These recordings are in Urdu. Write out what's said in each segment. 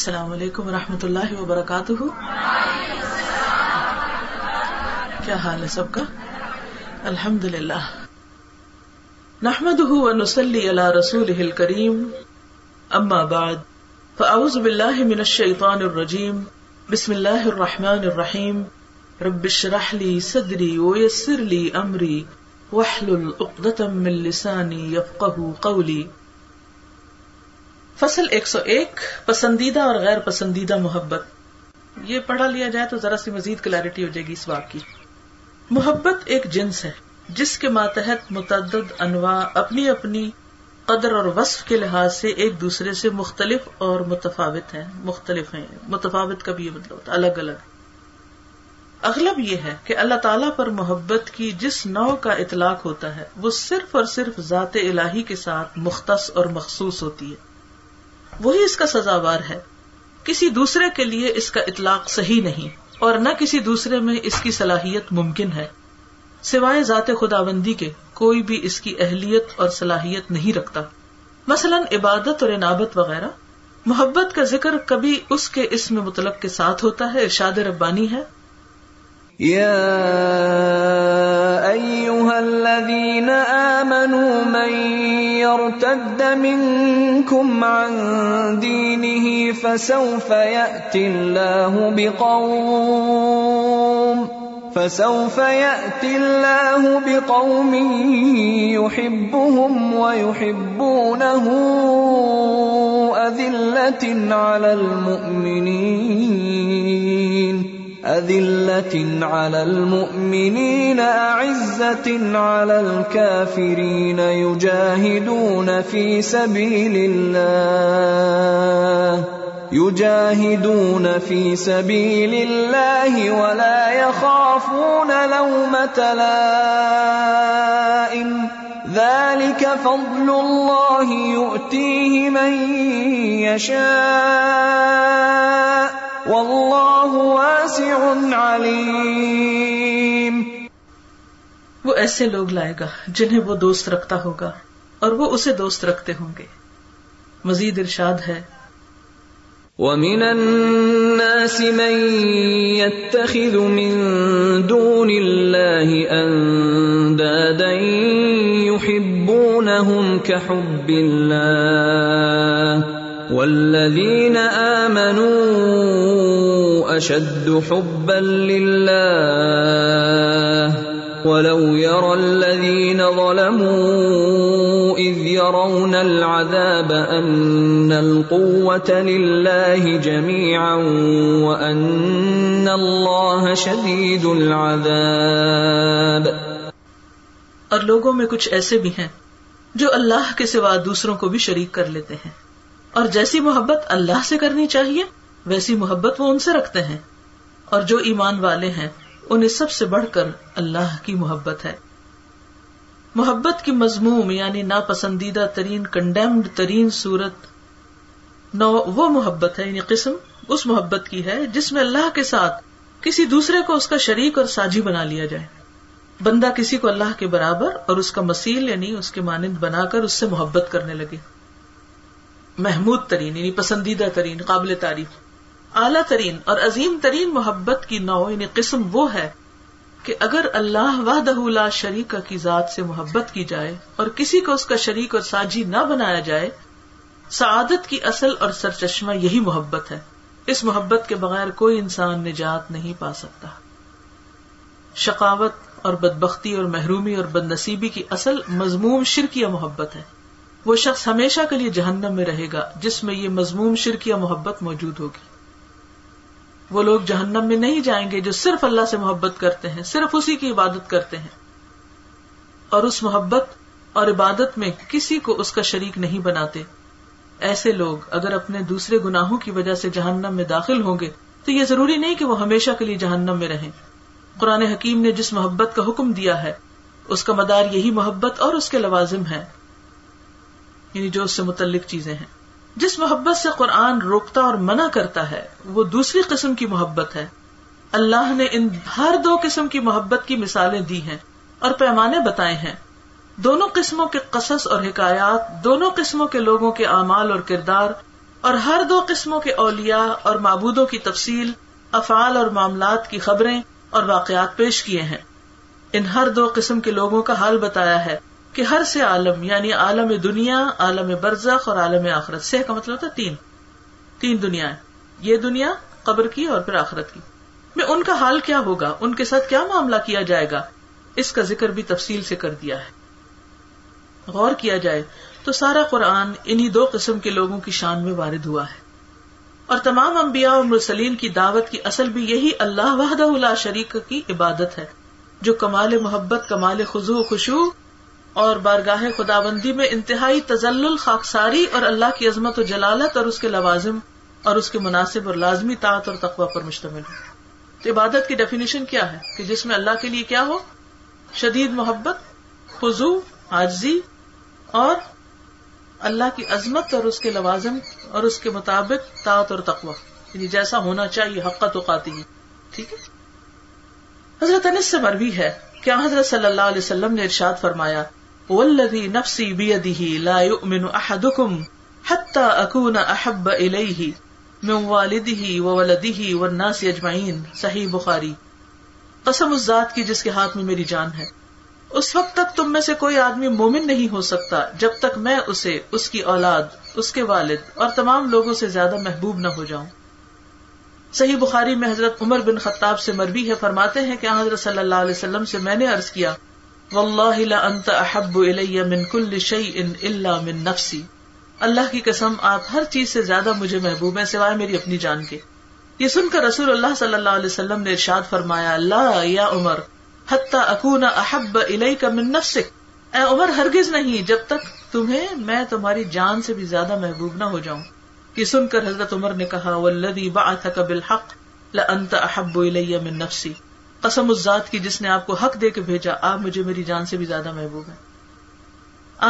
السلام علیکم و رحمۃ اللہ وبرکاتہ۔ کیا حال ہے سب کا؟ الحمد للہ نحمد نسلی اللہ رسول کریم اما بعد، فاعوذ باللہ من الشیطان الرجیم۔ بسم اللہ الرحمن الرحیم۔ رب اشرح لی صدری ویسر لی امری۔ واحلل عقدۃ من لسانی یفقهوا قولی۔ فصل ایک سو ایک، پسندیدہ اور غیر پسندیدہ محبت۔ یہ پڑھا لیا جائے تو ذرا سی مزید کلیرٹی ہو جائے گی اس بات کی۔ محبت ایک جنس ہے، جس کے ماتحت متعدد انواع اپنی اپنی قدر اور وصف کے لحاظ سے ایک دوسرے سے مختلف اور متفاوت ہیں۔ مختلف ہیں۔ متفاوت کا بھی یہ مطلب ہوتا الگ الگ۔ اغلب یہ ہے کہ اللہ تعالیٰ پر محبت کی جس نو کا اطلاق ہوتا ہے، وہ صرف اور صرف ذات الہی کے ساتھ مختص اور مخصوص ہوتی ہے۔ وہی اس کا سزاوار ہے۔ کسی دوسرے کے لیے اس کا اطلاق صحیح نہیں اور نہ کسی دوسرے میں اس کی صلاحیت ممکن ہے۔ سوائے ذات خدا بندی کے کوئی بھی اس کی اہلیت اور صلاحیت نہیں رکھتا۔ مثلاً عبادت اور عنابت وغیرہ۔ محبت کا ذکر کبھی اس کے اسم مطلب کے ساتھ ہوتا ہے، ارشاد ربانی ہے۔ الذين آمنوا من يرتد منكم عن دينه فسوف يأتي الله بقوم فسوف يأتي الله بقوم يحبهم ويحبونه أذلة على المؤمنين أذلة على المؤمنين، أعزة على الكافرين، يجاهدون في سبيل الله، يجاهدون في سبيل الله ولا يخافون لومة لائم. ذلك فضل الله يؤتيه من يشاء. علیم۔ وہ ایسے لوگ لائے گا جنہیں وہ دوست رکھتا ہوگا اور وہ اسے دوست رکھتے ہوں گے۔ مزید ارشاد ہے۔ وَمِنَ النَّاسِ مَن يَتَّخِذُ مِن دُونِ اللَّهِ أَندَادًا يُحِبُّونَهُمْ كَحُبِّ اللَّهِ وَالَّذِينَ آمَنُوا اشد حبا لله. ولو يرى الذين ظلموا اذ يرون العذاب ان القوه لله جميعا وان الله شديد العذاب. اور لوگوں میں کچھ ایسے بھی ہیں جو اللہ کے سوا دوسروں کو بھی شریک کر لیتے ہیں اور جیسی محبت اللہ سے کرنی چاہیے ویسی محبت وہ ان سے رکھتے ہیں۔ اور جو ایمان والے ہیں، انہیں سب سے بڑھ کر اللہ کی محبت ہے۔ محبت کی مضموم یعنی ناپسندیدہ ترین کنڈیمڈ ترین صورت، نو وہ محبت ہے یعنی قسم اس محبت کی ہے جس میں اللہ کے ساتھ کسی دوسرے کو اس کا شریک اور ساجی بنا لیا جائے۔ بندہ کسی کو اللہ کے برابر اور اس کا مسیل یعنی اس کے مانند بنا کر اس سے محبت کرنے لگے۔ محمود ترین یعنی پسندیدہ ترین، قابل تعریف۔ اعلیٰ ترین اور عظیم ترین محبت کی نو یعنی قسم وہ ہے کہ اگر اللہ وحدہ لا شریک کی ذات سے محبت کی جائے اور کسی کو اس کا شریک اور ساجی نہ بنایا جائے، سعادت کی اصل اور سرچشمہ یہی محبت ہے۔ اس محبت کے بغیر کوئی انسان نجات نہیں پا سکتا۔ شقاوت اور بدبختی اور محرومی اور بد نصیبی کی اصل مضموم شرکیہ محبت ہے۔ وہ شخص ہمیشہ کے لیے جہنم میں رہے گا، جس میں یہ مضموم شرکیہ محبت موجود ہوگی۔ وہ لوگ جہنم میں نہیں جائیں گے جو صرف اللہ سے محبت کرتے ہیں، صرف اسی کی عبادت کرتے ہیں۔ اور اس محبت اور عبادت میں کسی کو اس کا شریک نہیں بناتے۔ ایسے لوگ اگر اپنے دوسرے گناہوں کی وجہ سے جہنم میں داخل ہوں گے، تو یہ ضروری نہیں کہ وہ ہمیشہ کے لیے جہنم میں رہیں۔ قرآن حکیم نے جس محبت کا حکم دیا ہے، اس کا مدار یہی محبت اور اس کے لوازم ہے یعنی جو اس سے متعلق چیزیں ہیں۔ جس محبت سے قرآن روکتا اور منع کرتا ہے، وہ دوسری قسم کی محبت ہے۔ اللہ نے ان ہر دو قسم کی محبت کی مثالیں دی ہیں اور پیمانے بتائے ہیں۔ دونوں قسموں کے قصص اور حکایات، دونوں قسموں کے لوگوں کے اعمال اور کردار، اور ہر دو قسموں کے اولیاء اور معبودوں کی تفصیل، افعال اور معاملات کی خبریں اور واقعات پیش کیے ہیں۔ ان ہر دو قسم کے لوگوں کا حال بتایا ہے۔ کہ ہر سے عالم یعنی عالم دنیا، عالم برزخ اور عالم آخرت۔ سے کا مطلب ہوتا ہے تین۔ تین دنیا یہ دنیا قبر کی اور پھر آخرت کی۔ میں ان کا حال کیا ہوگا؟ ان کے ساتھ کیا معاملہ کیا جائے گا؟ اس کا ذکر بھی تفصیل سے کر دیا ہے۔ غور کیا جائے تو سارا قرآن انہی دو قسم کے لوگوں کی شان میں وارد ہوا ہے۔ اور تمام انبیاء اور مرسلین کی دعوت کی اصل بھی یہی اللہ وحدہ اللہ شریک کی عبادت ہے، جو کمال محبت، کمال خزو خوشو اور بارگاہ خدا بندی میں انتہائی تزل خاکساری اور اللہ کی عظمت و جلالت اور اس کے لوازم اور اس کے مناسب اور لازمی طاعت اور تقوی پر مشتمل ہے تو عبادت کی ڈیفینیشن کیا ہے؟ کہ جس میں اللہ کے لیے کیا ہو؟ شدید محبت خزو آجزی اور اللہ کی عظمت اور اس کے لوازم اور اس کے مطابق طاعت اور تقوی۔ یعنی جیسا ہونا چاہیے حقت و قاطی ٹھیک ہے؟ حضرت انس سے مروی ہے کیا حضرت صلی اللہ علیہ وسلم نے ارشاد فرمایا والذی نفسی بیدہ لا یؤمن احدکم حتی اکون احب الیہ من والدہ وولدہ والناس اجمعین صحیح بخاری. قسم اس ذات کی جس کے ہاتھ میں میری جان ہے. اس وقت تک تم میں سے کوئی آدمی مومن نہیں ہو سکتا جب تک میں اسے، اس کی اولاد، اس کے والد اور تمام لوگوں سے زیادہ محبوب نہ ہو جاؤں۔ صحیح بخاری میں حضرت عمر بن خطاب سے مربی ہے، فرماتے ہیں کہ حضرت صلی اللہ علیہ وسلم سے میں نے عرض کیا انت احب من کل الا من نفسی۔ اللہ کی قسم، آپ ہر چیز سے زیادہ مجھے محبوب ہیں سوائے میری اپنی جان کے۔ یہ سن کر رسول اللہ صلی اللہ علیہ وسلم نے ارشاد فرمایا اللہ یا عمر، حتیٰ اکون احب علیہ کا من نفسک۔ اے عمر، ہرگز نہیں، جب تک تمہیں میں تمہاری جان سے بھی زیادہ محبوب نہ ہو جاؤں۔ کہ سن کر حضرت عمر نے کہا، والذی بعثک بالحق لانت احب الیہ من نفسی۔ قسم اس ذات کی جس نے آپ کو حق دے کے بھیجا، آپ مجھے میری جان سے بھی زیادہ محبوب ہیں۔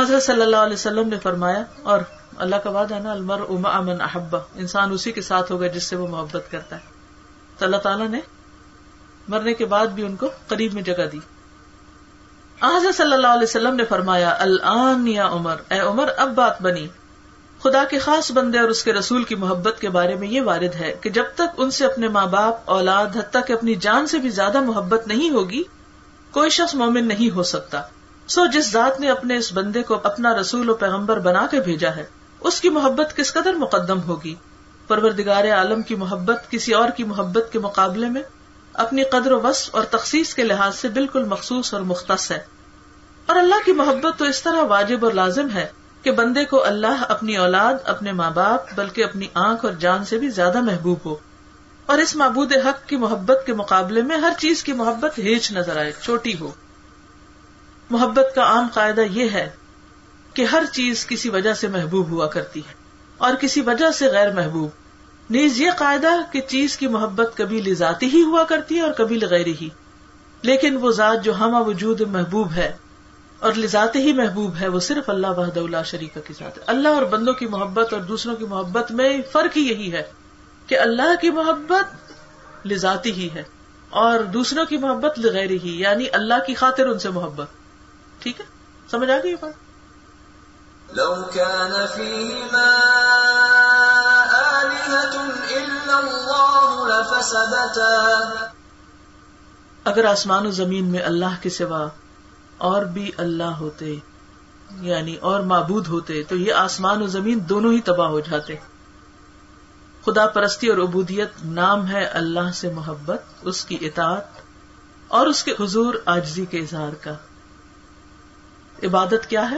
حضرت صلی اللہ علیہ وسلم نے فرمایا، اور اللہ کا وعدہ نا المر اما من احبا انسان اسی کے ساتھ ہوگا جس سے وہ محبت کرتا ہے۔ تو اللہ تعالیٰ نے مرنے کے بعد بھی ان کو قریب میں جگہ دی۔ حضرت صلی اللہ علیہ وسلم نے فرمایا، الان یا عمر، اے عمر، اب بات بنی۔ خدا کے خاص بندے اور اس کے رسول کی محبت کے بارے میں یہ وارد ہے کہ جب تک ان سے اپنے ماں باپ، اولاد، حتیٰ کہ اپنی جان سے بھی زیادہ محبت نہیں ہوگی، کوئی شخص مومن نہیں ہو سکتا۔ سو جس ذات نے اپنے اس بندے کو اپنا رسول و پیغمبر بنا کے بھیجا ہے، اس کی محبت کس قدر مقدم ہوگی؟ پروردگار عالم کی محبت کسی اور کی محبت کے مقابلے میں اپنی قدر و وصف اور تخصیص کے لحاظ سے بالکل مخصوص اور مختص ہے۔ اور اللہ کی محبت تو اس طرح واجب اور لازم ہے کہ بندے کو اللہ اپنی اولاد، اپنے ماں باپ، بلکہ اپنی آنکھ اور جان سے بھی زیادہ محبوب ہو۔ اور اس معبود حق کی محبت کے مقابلے میں ہر چیز کی محبت ہیچ نظر آئے چھوٹی ہو۔ محبت کا عام قاعدہ یہ ہے کہ ہر چیز کسی وجہ سے محبوب ہوا کرتی ہے اور کسی وجہ سے غیر محبوب۔ نیز یہ قاعدہ کہ چیز کی محبت کبھی لذاتی ہی ہوا کرتی ہے اور کبھی لغیر ہی۔ لیکن وہ ذات جو ہم وجود محبوب ہے اور لذاتی ہی محبوب ہے وہ صرف اللہ وحد اللہ شریف کی ذات ہے۔ اللہ اور بندوں کی محبت اور دوسروں کی محبت میں فرق ہی یہی ہے کہ اللہ کی محبت لذاتی ہی ہے اور دوسروں کی محبت لغیر ہی یعنی اللہ کی خاطر ان سے محبت۔ ٹھیک ہے؟ سمجھ آ گئی بات؟ لو كان اگر آسمان و زمین میں اللہ کے سوا اور بھی اللہ ہوتے یعنی اور معبود ہوتے، تو یہ آسمان و زمین دونوں ہی تباہ ہو جاتے۔ خدا پرستی اور عبودیت نام ہے اللہ سے محبت، اس کی اطاعت اور اس کے حضور آجزی کے اظہار کا۔ عبادت کیا ہے؟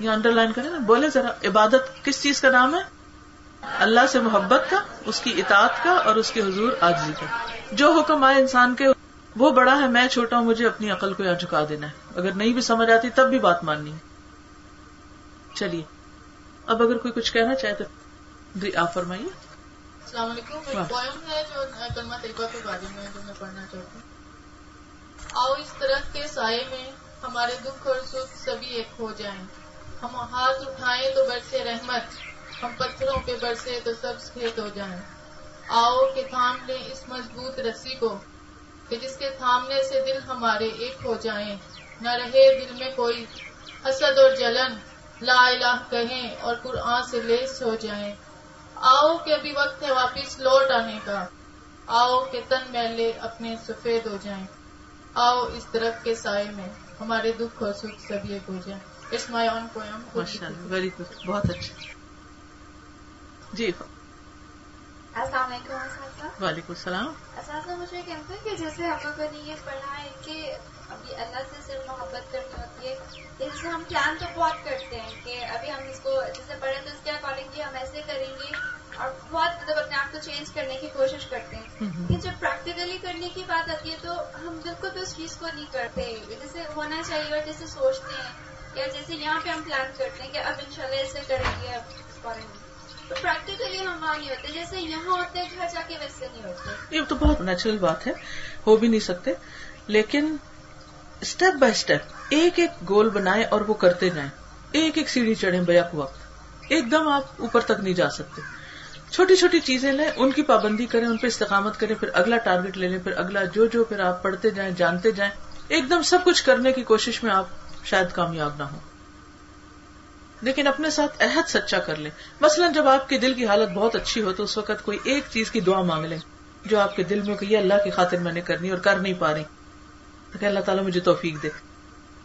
یہ انڈر لائن کریں نا بولے ذرا، عبادت کس چیز کا نام ہے؟ اللہ سے محبت کا، اس کی اطاعت کا اور اس کے حضور آجزی کا۔ جو حکم آئے انسان کے وہ بڑا ہے میں چھوٹا ہوں مجھے اپنی عقل کو یہاں جھکا دینا ہے۔ اگر نہیں بھی سمجھ آتی تب بھی بات ماننی۔ چلیے اب اگر کوئی کچھ کہنا چاہے تو جی آپ فرمائیے۔ السلام علیکم ہے جو کلمہ طریقہ کے بارے میں جو میں پڑھنا چاہتی ہوں۔ آؤ اس طرح کے سائے میں ہمارے دکھ اور سکھ سبھی ایک ہو جائیں۔ ہم ہاتھ اٹھائیں تو برسے رحمت ہم پتھروں پہ برسے تو سب کھیت ہو جائیں۔ آؤ کہ تھام لیں اس مضبوط رسی کو۔ کہ جس کے تھامنے سے دل ہمارے ایک ہو جائیں، نہ رہے دل میں کوئی حسد اور جلن، لا الہ کہیں اور قرآن سے لیس ہو جائیں۔ آؤ کہ ابھی وقت ہے واپس لوٹ آنے کا۔ آؤ کہ تن میلے اپنے سفید ہو جائیں۔ آؤ اس درخت کے سائے میں ہمارے دکھ اور سکھ سب ایک ہو جائیں۔ اس مائی آن ماشاء اللہ ویری گڈ بہت اچھا۔ جی السلام علیکم وعلیکم السلام۔ اساتذہ مجھے کہتے ہیں کہ جیسے ہم لوگوں نے یہ پڑھا ہے کہ ابھی اللہ سے صرف محبت کرنی ہوتی ہے جیسے ہم پلان تو بہت کرتے ہیں کہ ابھی ہم اس کو جیسے پڑھیں تو اس کے اکارڈنگلی ہم ایسے کریں گے اور بہت مطلب اپنے آپ کو چینج کرنے کی کوشش کرتے ہیں۔ لیکن جب پریکٹیکلی کرنے کی بات آتی ہے تو ہم بالکل بھی اس چیز کو نہیں کرتے۔ جیسے ہونا چاہیے اور جیسے سوچتے ہیں یا جیسے یہاں پہ ہم پلان کرتے ہیں کہ اب انشاءاللہ ایسے کریں گے اب تو پریکٹیکلی ہم وہاں نہیں ہوتے، جیسے یہاں ہوتے، گھر جا کے ویسے نہیں ہوتے۔ یہ تو بہت نیچرل بات ہے، ہو بھی نہیں سکتے۔ لیکن اسٹیپ بائی اسٹیپ ایک ایک گول بنائے اور وہ کرتے جائیں۔ ایک ایک سیڑھی چڑھیں بیک وقت۔ ایک دم آپ اوپر تک نہیں جا سکتے۔ چھوٹی چھوٹی چیزیں لیں، ان کی پابندی کریں، ان پہ استقامت کریں، پھر اگلا ٹارگیٹ لے لیں، پھر اگلا جو جو، پھر آپ پڑھتے جائیں، جانتے جائیں۔ ایک دم سب کچھ کرنے کی کوشش میں آپ شاید کامیاب نہ ہوں۔ لیکن اپنے ساتھ عہد سچا کر لیں۔ مثلاً جب آپ کے دل کی حالت بہت اچھی ہو تو اس وقت کوئی ایک چیز کی دعا مانگ لیں جو آپ کے دل میں کہ یہ اللہ کی خاطر میں نے کرنی اور کر نہیں پا رہی۔ تو کہ اللہ تعالیٰ مجھے توفیق دے۔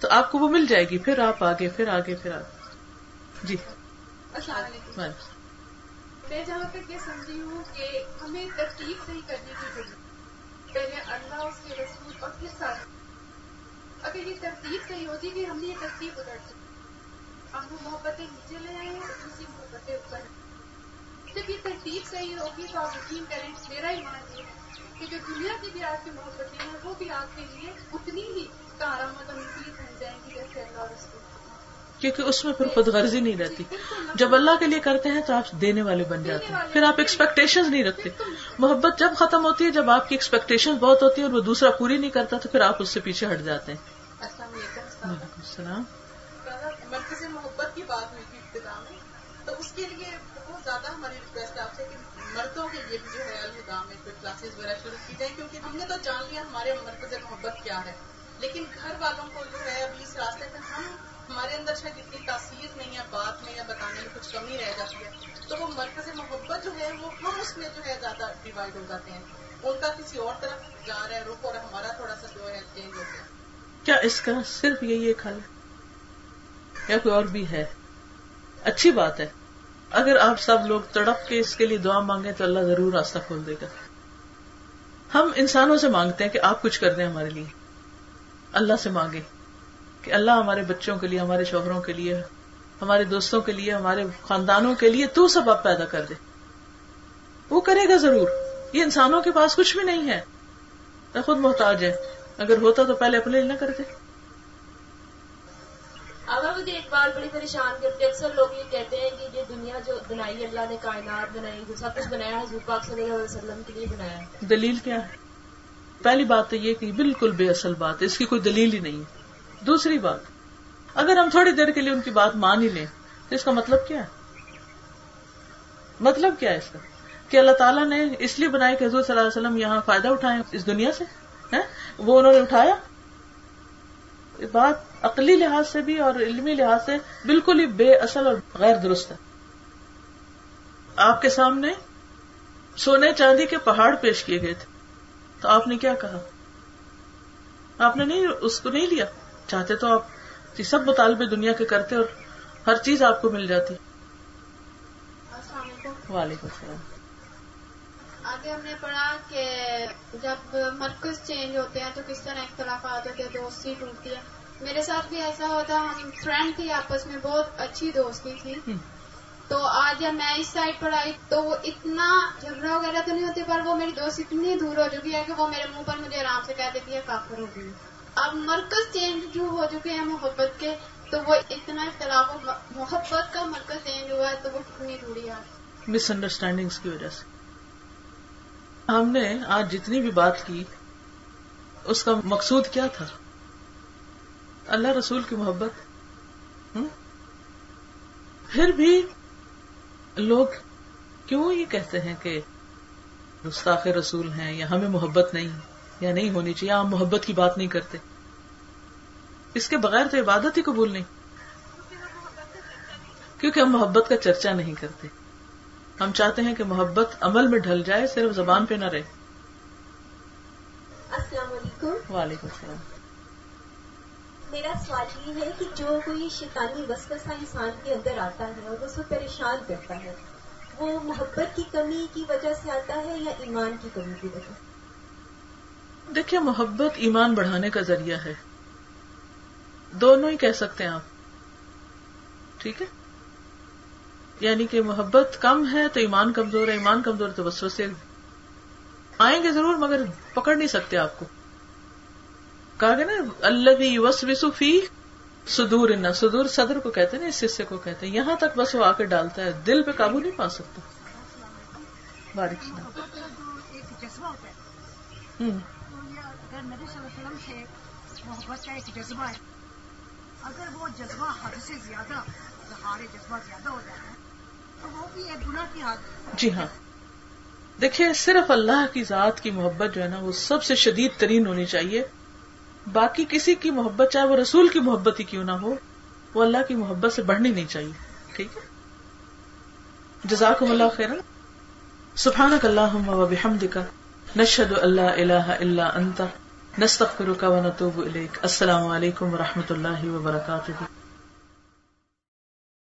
تو آپ کو وہ مل جائے گی۔ پھر آپ آگے پھر آگے پھر آگے۔ جی۔ میں جہاں تک یہ سمجھی ہوں کہ ہمیں ترتیب صحیح کرنے کی ضرورت۔ پہلے اللہ اس کے رسول اور پھر ساتھ اگر یہ ترتیب صحیح ہوتی کہ ہم نے یہ ترتیب ادھر ہم وہ محبتیں نیچے لے اور دوسری محبتیں اوپر جب یہ ترتیب صحیح ہوگی تو آپ یقین کریں میرا ہی مان یہ کہ جو دنیا کی بھی آپ کی محبتیں ہیں وہ بھی آپ کے لیے اتنی ہی کارآمد اور مفید بن جائیں گی جیسے اللہ رسول۔ کیونکہ اس میں پھر خود غرضی نہیں رہتی۔ جب اللہ کے لیے کرتے ہیں تو آپ دینے والے بن جاتے ہیں۔ پھر آپ ایکسپیکٹیشن نہیں رکھتے۔ محبت جب ختم ہوتی ہے جب آپ کی ایکسپیکٹیشن بہت ہوتی ہے اور وہ دوسرا پوری نہیں کرتا تو پھر آپ اس سے پیچھے ہٹ جاتے ہیں۔ وعلیکم السلام مرکز محبت کی بات ہوئی تھی ابتدا میں تو اس کے لیے بہت زیادہ ہماری ریکویسٹ ہے آپ سے کہ مردوں کے لیے بھی جو ہے الوداع میں کوئی کلاسز وغیرہ شروع کی جائیں، کیونکہ ہم نے تو جان لیا ہمارے مرکز محبت کیا ہے۔ لیکن گھر والوں کو جو ہے ابھی اس راستے پہ ہم ہمارے اندر شاید اتنی تاثیر نہیں ہے، بات میں یا بتانے میں کچھ کمی رہ جاتی ہے۔ تو وہ مرکز محبت جو ہے وہ ہم اس میں جو ہے زیادہ ڈیوائڈ ہو جاتے ہیں۔ ان کا کسی اور طرف جا رہا ہے رخ اور ہمارا تھوڑا سا جو ہے چینج ہو گیا۔ کیا اس کا صرف یہی ایک حل یا کوئی اور بھی ہے؟ اچھی بات ہے۔ اگر آپ سب لوگ تڑپ کے اس کے لیے دعا مانگے تو اللہ ضرور راستہ کھول دے گا۔ ہم انسانوں سے مانگتے ہیں کہ آپ کچھ کر دیں ہمارے لیے۔ اللہ سے مانگے کہ اللہ ہمارے بچوں کے لیے، ہمارے شوہروں کے لیے، ہمارے دوستوں کے لیے، ہمارے خاندانوں کے لیے تو سب آپ پیدا کر دے۔ وہ کرے گا ضرور۔ یہ انسانوں کے پاس کچھ بھی نہیں ہے۔ خود محتاج ہے اگر ہوتا تو پہلے اپنے لیے نہ کرتے۔ اگر مجھے ایک بات بڑی پریشان کرتی ہے اکثر لوگ یہ کہتے ہیں کہ یہ دنیا جو بنائی اللہ نے، کائنات بنائی، جو سب کچھ بنایا، حضور پاک صلی اللہ علیہ وسلم کے لیے بنایا دلیل کیا ہے؟ پہلی بات تو یہ کہ بالکل بے اصل بات ہے، اس کی کوئی دلیل ہی نہیں ہے۔ دوسری بات، اگر ہم تھوڑی دیر کے لیے ان کی بات مان ہی لیں، تو اس کا مطلب کیا ہے؟ مطلب کیا ہے اس کا؟ کہ اللہ تعالیٰ نے اس لیے بنایا کہ حضور صلی اللہ علیہ وسلم یہاں فائدہ اٹھائے اس دنیا سے وہ انہوں نے اٹھایا؟ بات عقلی لحاظ سے بھی اور علمی لحاظ سے بالکل ہی بے اصل اور غیر درست ہے۔ آپ کے سامنے سونے چاندی کے پہاڑ پیش کیے گئے تھے۔ تو آپ نے کیا کہا؟ آپ نے نہیں اس کو نہیں لیا؟ چاہتے تو آپ سب مطالبے دنیا کے کرتے اور ہر چیز آپ کو مل جاتی۔ وعلیکم السلام۔ آگے ہم نے پڑھا کہ جب مرکز چینج ہوتے ہیں تو کس طرح اختلافات ہوتے ہیں دوستی ٹوٹتی ہے۔ میرے ساتھ بھی ایسا ہوتا ہم فرینڈ تھی آپس میں بہت اچھی دوستی تھی۔ تو آج جب میں اس سائڈ پڑھائی تو وہ اتنا جھگڑا وغیرہ تو نہیں ہوتی پر وہ میری دوست اتنی دور ہو چکی ہے کہ وہ میرے منہ پر مجھے آرام سے کہہ دیتی ہے کافر ہو گئی۔ اب مرکز چینج جو ہو چکے ہیں محبت کے تو وہ اتنا اختلاف محبت کا مرکز چینج ہوا ہے تو وہ کتنی دوری آ مس انڈرسٹینڈنگ کی وجہ سے۔ ہم نے آج جتنی بھی بات کی اس کا مقصود کیا تھا؟ اللہ رسول کی محبت۔ پھر بھی لوگ کیوں یہ کہتے ہیں کہ گستاخ رسول ہیں یا ہمیں محبت نہیں یا نہیں ہونی چاہیے ہم محبت کی بات نہیں کرتے۔ اس کے بغیر تو عبادت ہی قبول نہیں۔ کیونکہ ہم محبت کا چرچا نہیں کرتے۔ ہم چاہتے ہیں کہ محبت عمل میں ڈھل جائے صرف زبان پہ نہ رہے۔ السلام علیکم۔ وعلیکم السلام۔ میرا سوال یہ ہے کہ جو کوئی شیطانی وسوسہ انسان کے اندر آتا ہے اور اس کو پریشان کرتا ہے، وہ محبت کی کمی کی وجہ سے آتا ہے یا ایمان کی کمی کی وجہ سے؟ دیکھیے، محبت ایمان بڑھانے کا ذریعہ ہے۔ دونوں ہی کہہ سکتے ہیں آپ۔ ٹھیک ہے؟ یعنی کہ محبت کم ہے تو ایمان کمزور ہے، ایمان کمزور ہے تو بس سے آئیں گے ضرور، مگر پکڑ نہیں سکتے آپ کو۔ کہا گیا نا اللہ بھی سدور ان سدور صدر کو کہتے ہیں نا اس حصے کو کہتے ہیں۔ یہاں تک بس وہ آ کے ڈالتا ہے دل پہ قابو نہیں پا سکتا۔ بارش محبت کا ایک جذبہ ہے اگر وہ جذبہ حد سے زیادہ ہمارے جذبہ زیادہ ہو جاتا ہے تو وہ بھی ایک گناہ کی حد ہے۔ جی ہاں۔ دیکھیے صرف اللہ کی ذات کی محبت جو ہے نا وہ سب سے شدید ترین ہونی چاہیے۔ باقی کسی کی محبت، چاہے وہ رسول کی محبت ہی کیوں نہ ہو، وہ اللہ کی محبت سے بڑھنی نہیں چاہیے، ٹھیک ہے؟ جزاکم اللہ خیر سبحانک اللہم و بحمدک، نشہد اللہ الہ الا انت، نستغفرک و نتوب الیک۔ السلام علیکم و رحمۃ اللہ وبرکاتہ۔